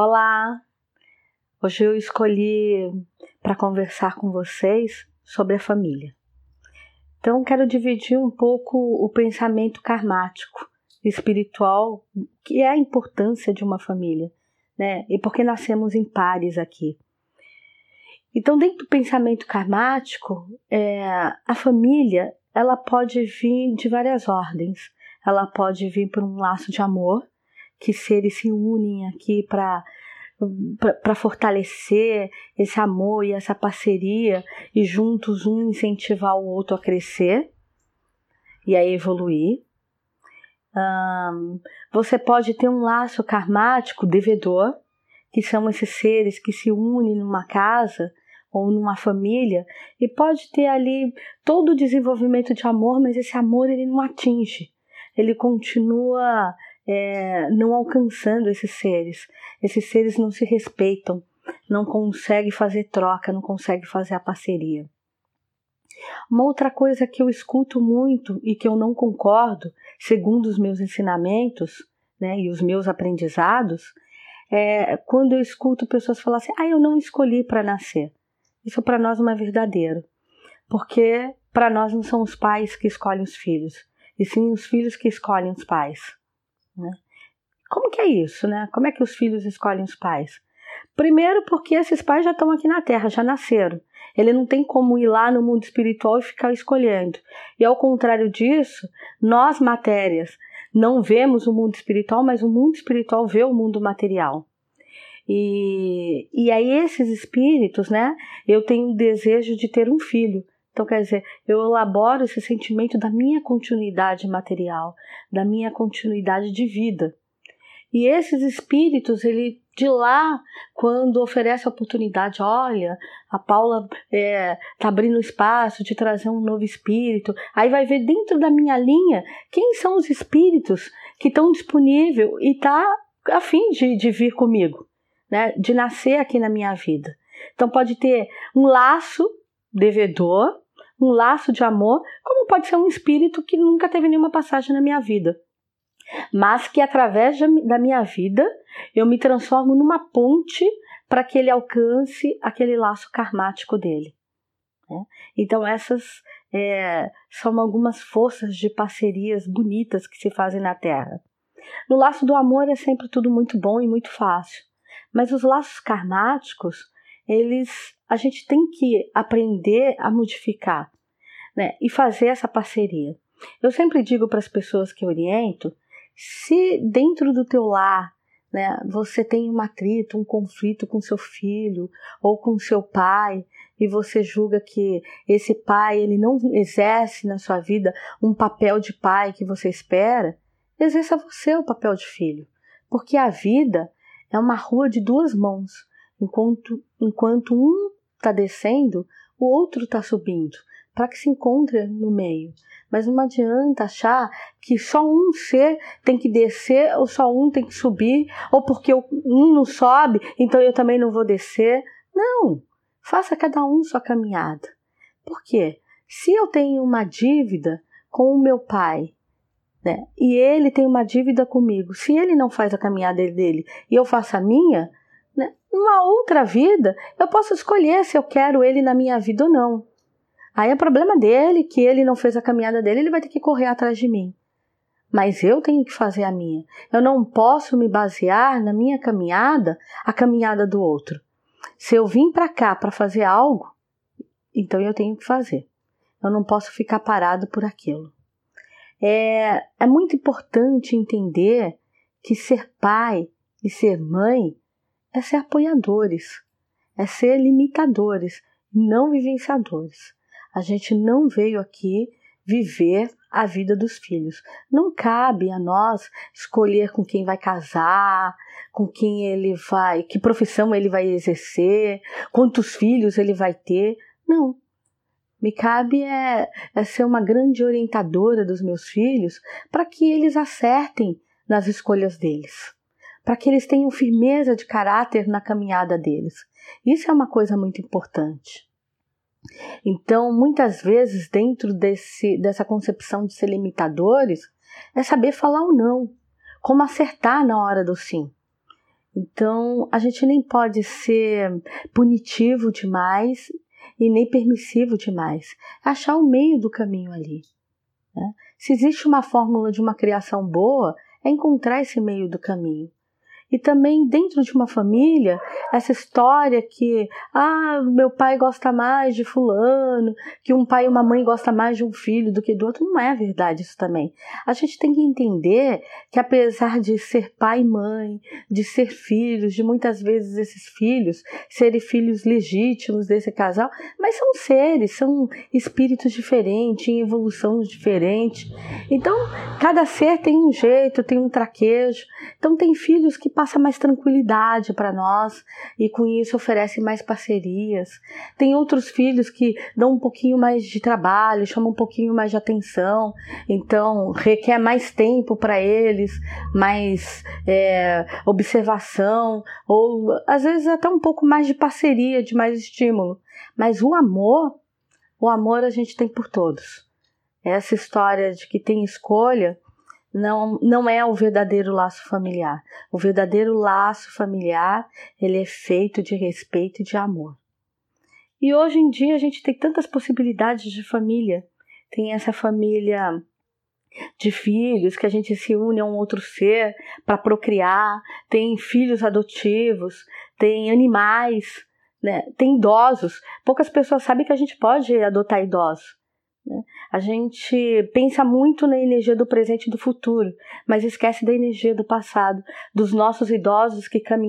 Olá! Hoje eu escolhi para conversar com vocês sobre a família. Então, quero dividir um pouco o pensamento karmático, espiritual, que é a importância de uma família, né? E porque nascemos em pares aqui. Então, dentro do pensamento karmático, é, a família ela pode vir de várias ordens. Ela pode vir por um laço de amor, que seres se unem aqui para para fortalecer esse amor e essa parceria e juntos um incentivar o outro a crescer e a evoluir. Um, você pode ter um laço karmático devedor, que são esses seres que se unem numa casa ou numa família e pode ter ali todo o desenvolvimento de amor, mas esse amor ele não atinge, ele continua é, não alcançando esses seres. Esses seres não se respeitam, não conseguem fazer troca, não conseguem fazer a parceria. Uma outra coisa que eu escuto muito e que eu não concordo, segundo os meus ensinamentos né, e os meus aprendizados, é quando eu escuto pessoas falar assim: ah, eu não escolhi para nascer. Isso para nós não é verdadeiro, porque para nós não são os pais que escolhem os filhos, e sim os filhos que escolhem os pais. Né? Como que é isso, né? Como é que os filhos escolhem os pais? Primeiro, porque esses pais já estão aqui na Terra, já nasceram. Ele não tem como ir lá no mundo espiritual e ficar escolhendo. E ao contrário disso, nós, matérias, não vemos o mundo espiritual, mas o mundo espiritual vê o mundo material. E, e aí, esses espíritos, né? Eu tenho o desejo de ter um filho. Então, quer dizer, eu elaboro esse sentimento da minha continuidade material, da minha continuidade de vida. E esses espíritos, ele de lá, quando oferece a oportunidade, olha, a Paula é, tá abrindo espaço de trazer um novo espírito, aí vai ver dentro da minha linha quem são os espíritos que estão disponíveis e tá a fim de, de vir comigo, né, de nascer aqui na minha vida. Então pode ter um laço devedor, um laço de amor, como pode ser um espírito que nunca teve nenhuma passagem na minha vida, mas que através da minha vida eu me transformo numa ponte para que ele alcance aquele laço karmático dele. Né? Então, essas é, são algumas forças de parcerias bonitas que se fazem na Terra. No laço do amor é sempre tudo muito bom e muito fácil, mas os laços karmáticos eles a gente tem que aprender a modificar, né? E fazer essa parceria. Eu sempre digo para as pessoas que oriento, se dentro do teu lar, né, você tem um atrito, um conflito com seu filho ou com seu pai, e você julga que esse pai ele não exerce na sua vida um papel de pai que você espera, exerça você o papel de filho, porque a vida é uma rua de duas mãos. Enquanto, enquanto um está descendo, o outro está subindo, para que se encontre no meio. Mas não adianta achar que só um ser tem que descer ou só um tem que subir, ou porque um não sobe, então eu também não vou descer. Não! Faça cada um sua caminhada. Por quê? Se eu tenho uma dívida com o meu pai, né, e ele tem uma dívida comigo, se ele não faz a caminhada dele e eu faço a minha? Numa outra vida, eu posso escolher se eu quero ele na minha vida ou não. Aí é problema dele, que ele não fez a caminhada dele, ele vai ter que correr atrás de mim. Mas eu tenho que fazer a minha. Eu não posso me basear na minha caminhada, a caminhada do outro. Se eu vim para cá para fazer algo, então eu tenho que fazer. Eu não posso ficar parado por aquilo. É, é muito importante entender que ser pai e ser mãe é ser apoiadores, é ser limitadores, não vivenciadores. A gente não veio aqui viver a vida dos filhos. Não cabe a nós escolher com quem vai casar, com quem ele vai, que profissão ele vai exercer, quantos filhos ele vai ter. Não. Me cabe é, é ser uma grande orientadora dos meus filhos para que eles acertem nas escolhas deles para que eles tenham firmeza de caráter na caminhada deles. Isso é uma coisa muito importante. Então, muitas vezes, dentro desse, dessa concepção de ser limitadores, é saber falar o não, como acertar na hora do sim. Então, a gente nem pode ser punitivo demais e nem permissivo demais. É achar o meio do caminho ali. Né? Se existe uma fórmula de uma criação boa, é encontrar esse meio do caminho. E também dentro de uma família, essa história que ah, meu pai gosta mais de fulano, que um pai e uma mãe gostam mais de um filho do que do outro, não é verdade isso também. A gente tem que entender que apesar de ser pai e mãe, de ser filhos, de muitas vezes esses filhos serem filhos legítimos desse casal, mas são seres, são espíritos diferentes, em evolução diferente. Então, cada ser tem um jeito, tem um traquejo. Então, tem filhos que passa mais tranquilidade para nós e com isso oferece mais parcerias. Tem outros filhos que dão um pouquinho mais de trabalho, chamam um pouquinho mais de atenção, então requer mais tempo para eles, mais é, observação ou às vezes até um pouco mais de parceria, de mais estímulo. Mas o amor, o amor a gente tem por todos. Essa história de que tem escolha não, não é o verdadeiro laço familiar. O verdadeiro laço familiar, ele é feito de respeito e de amor. E hoje em dia a gente tem tantas possibilidades de família. Tem essa família de filhos que a gente se une a um outro ser para procriar, tem filhos adotivos, tem animais, né? tem idosos. Poucas pessoas sabem que a gente pode adotar idosos. Né? A gente pensa muito na energia do presente e do futuro, mas esquece da energia do passado, dos nossos idosos que caminham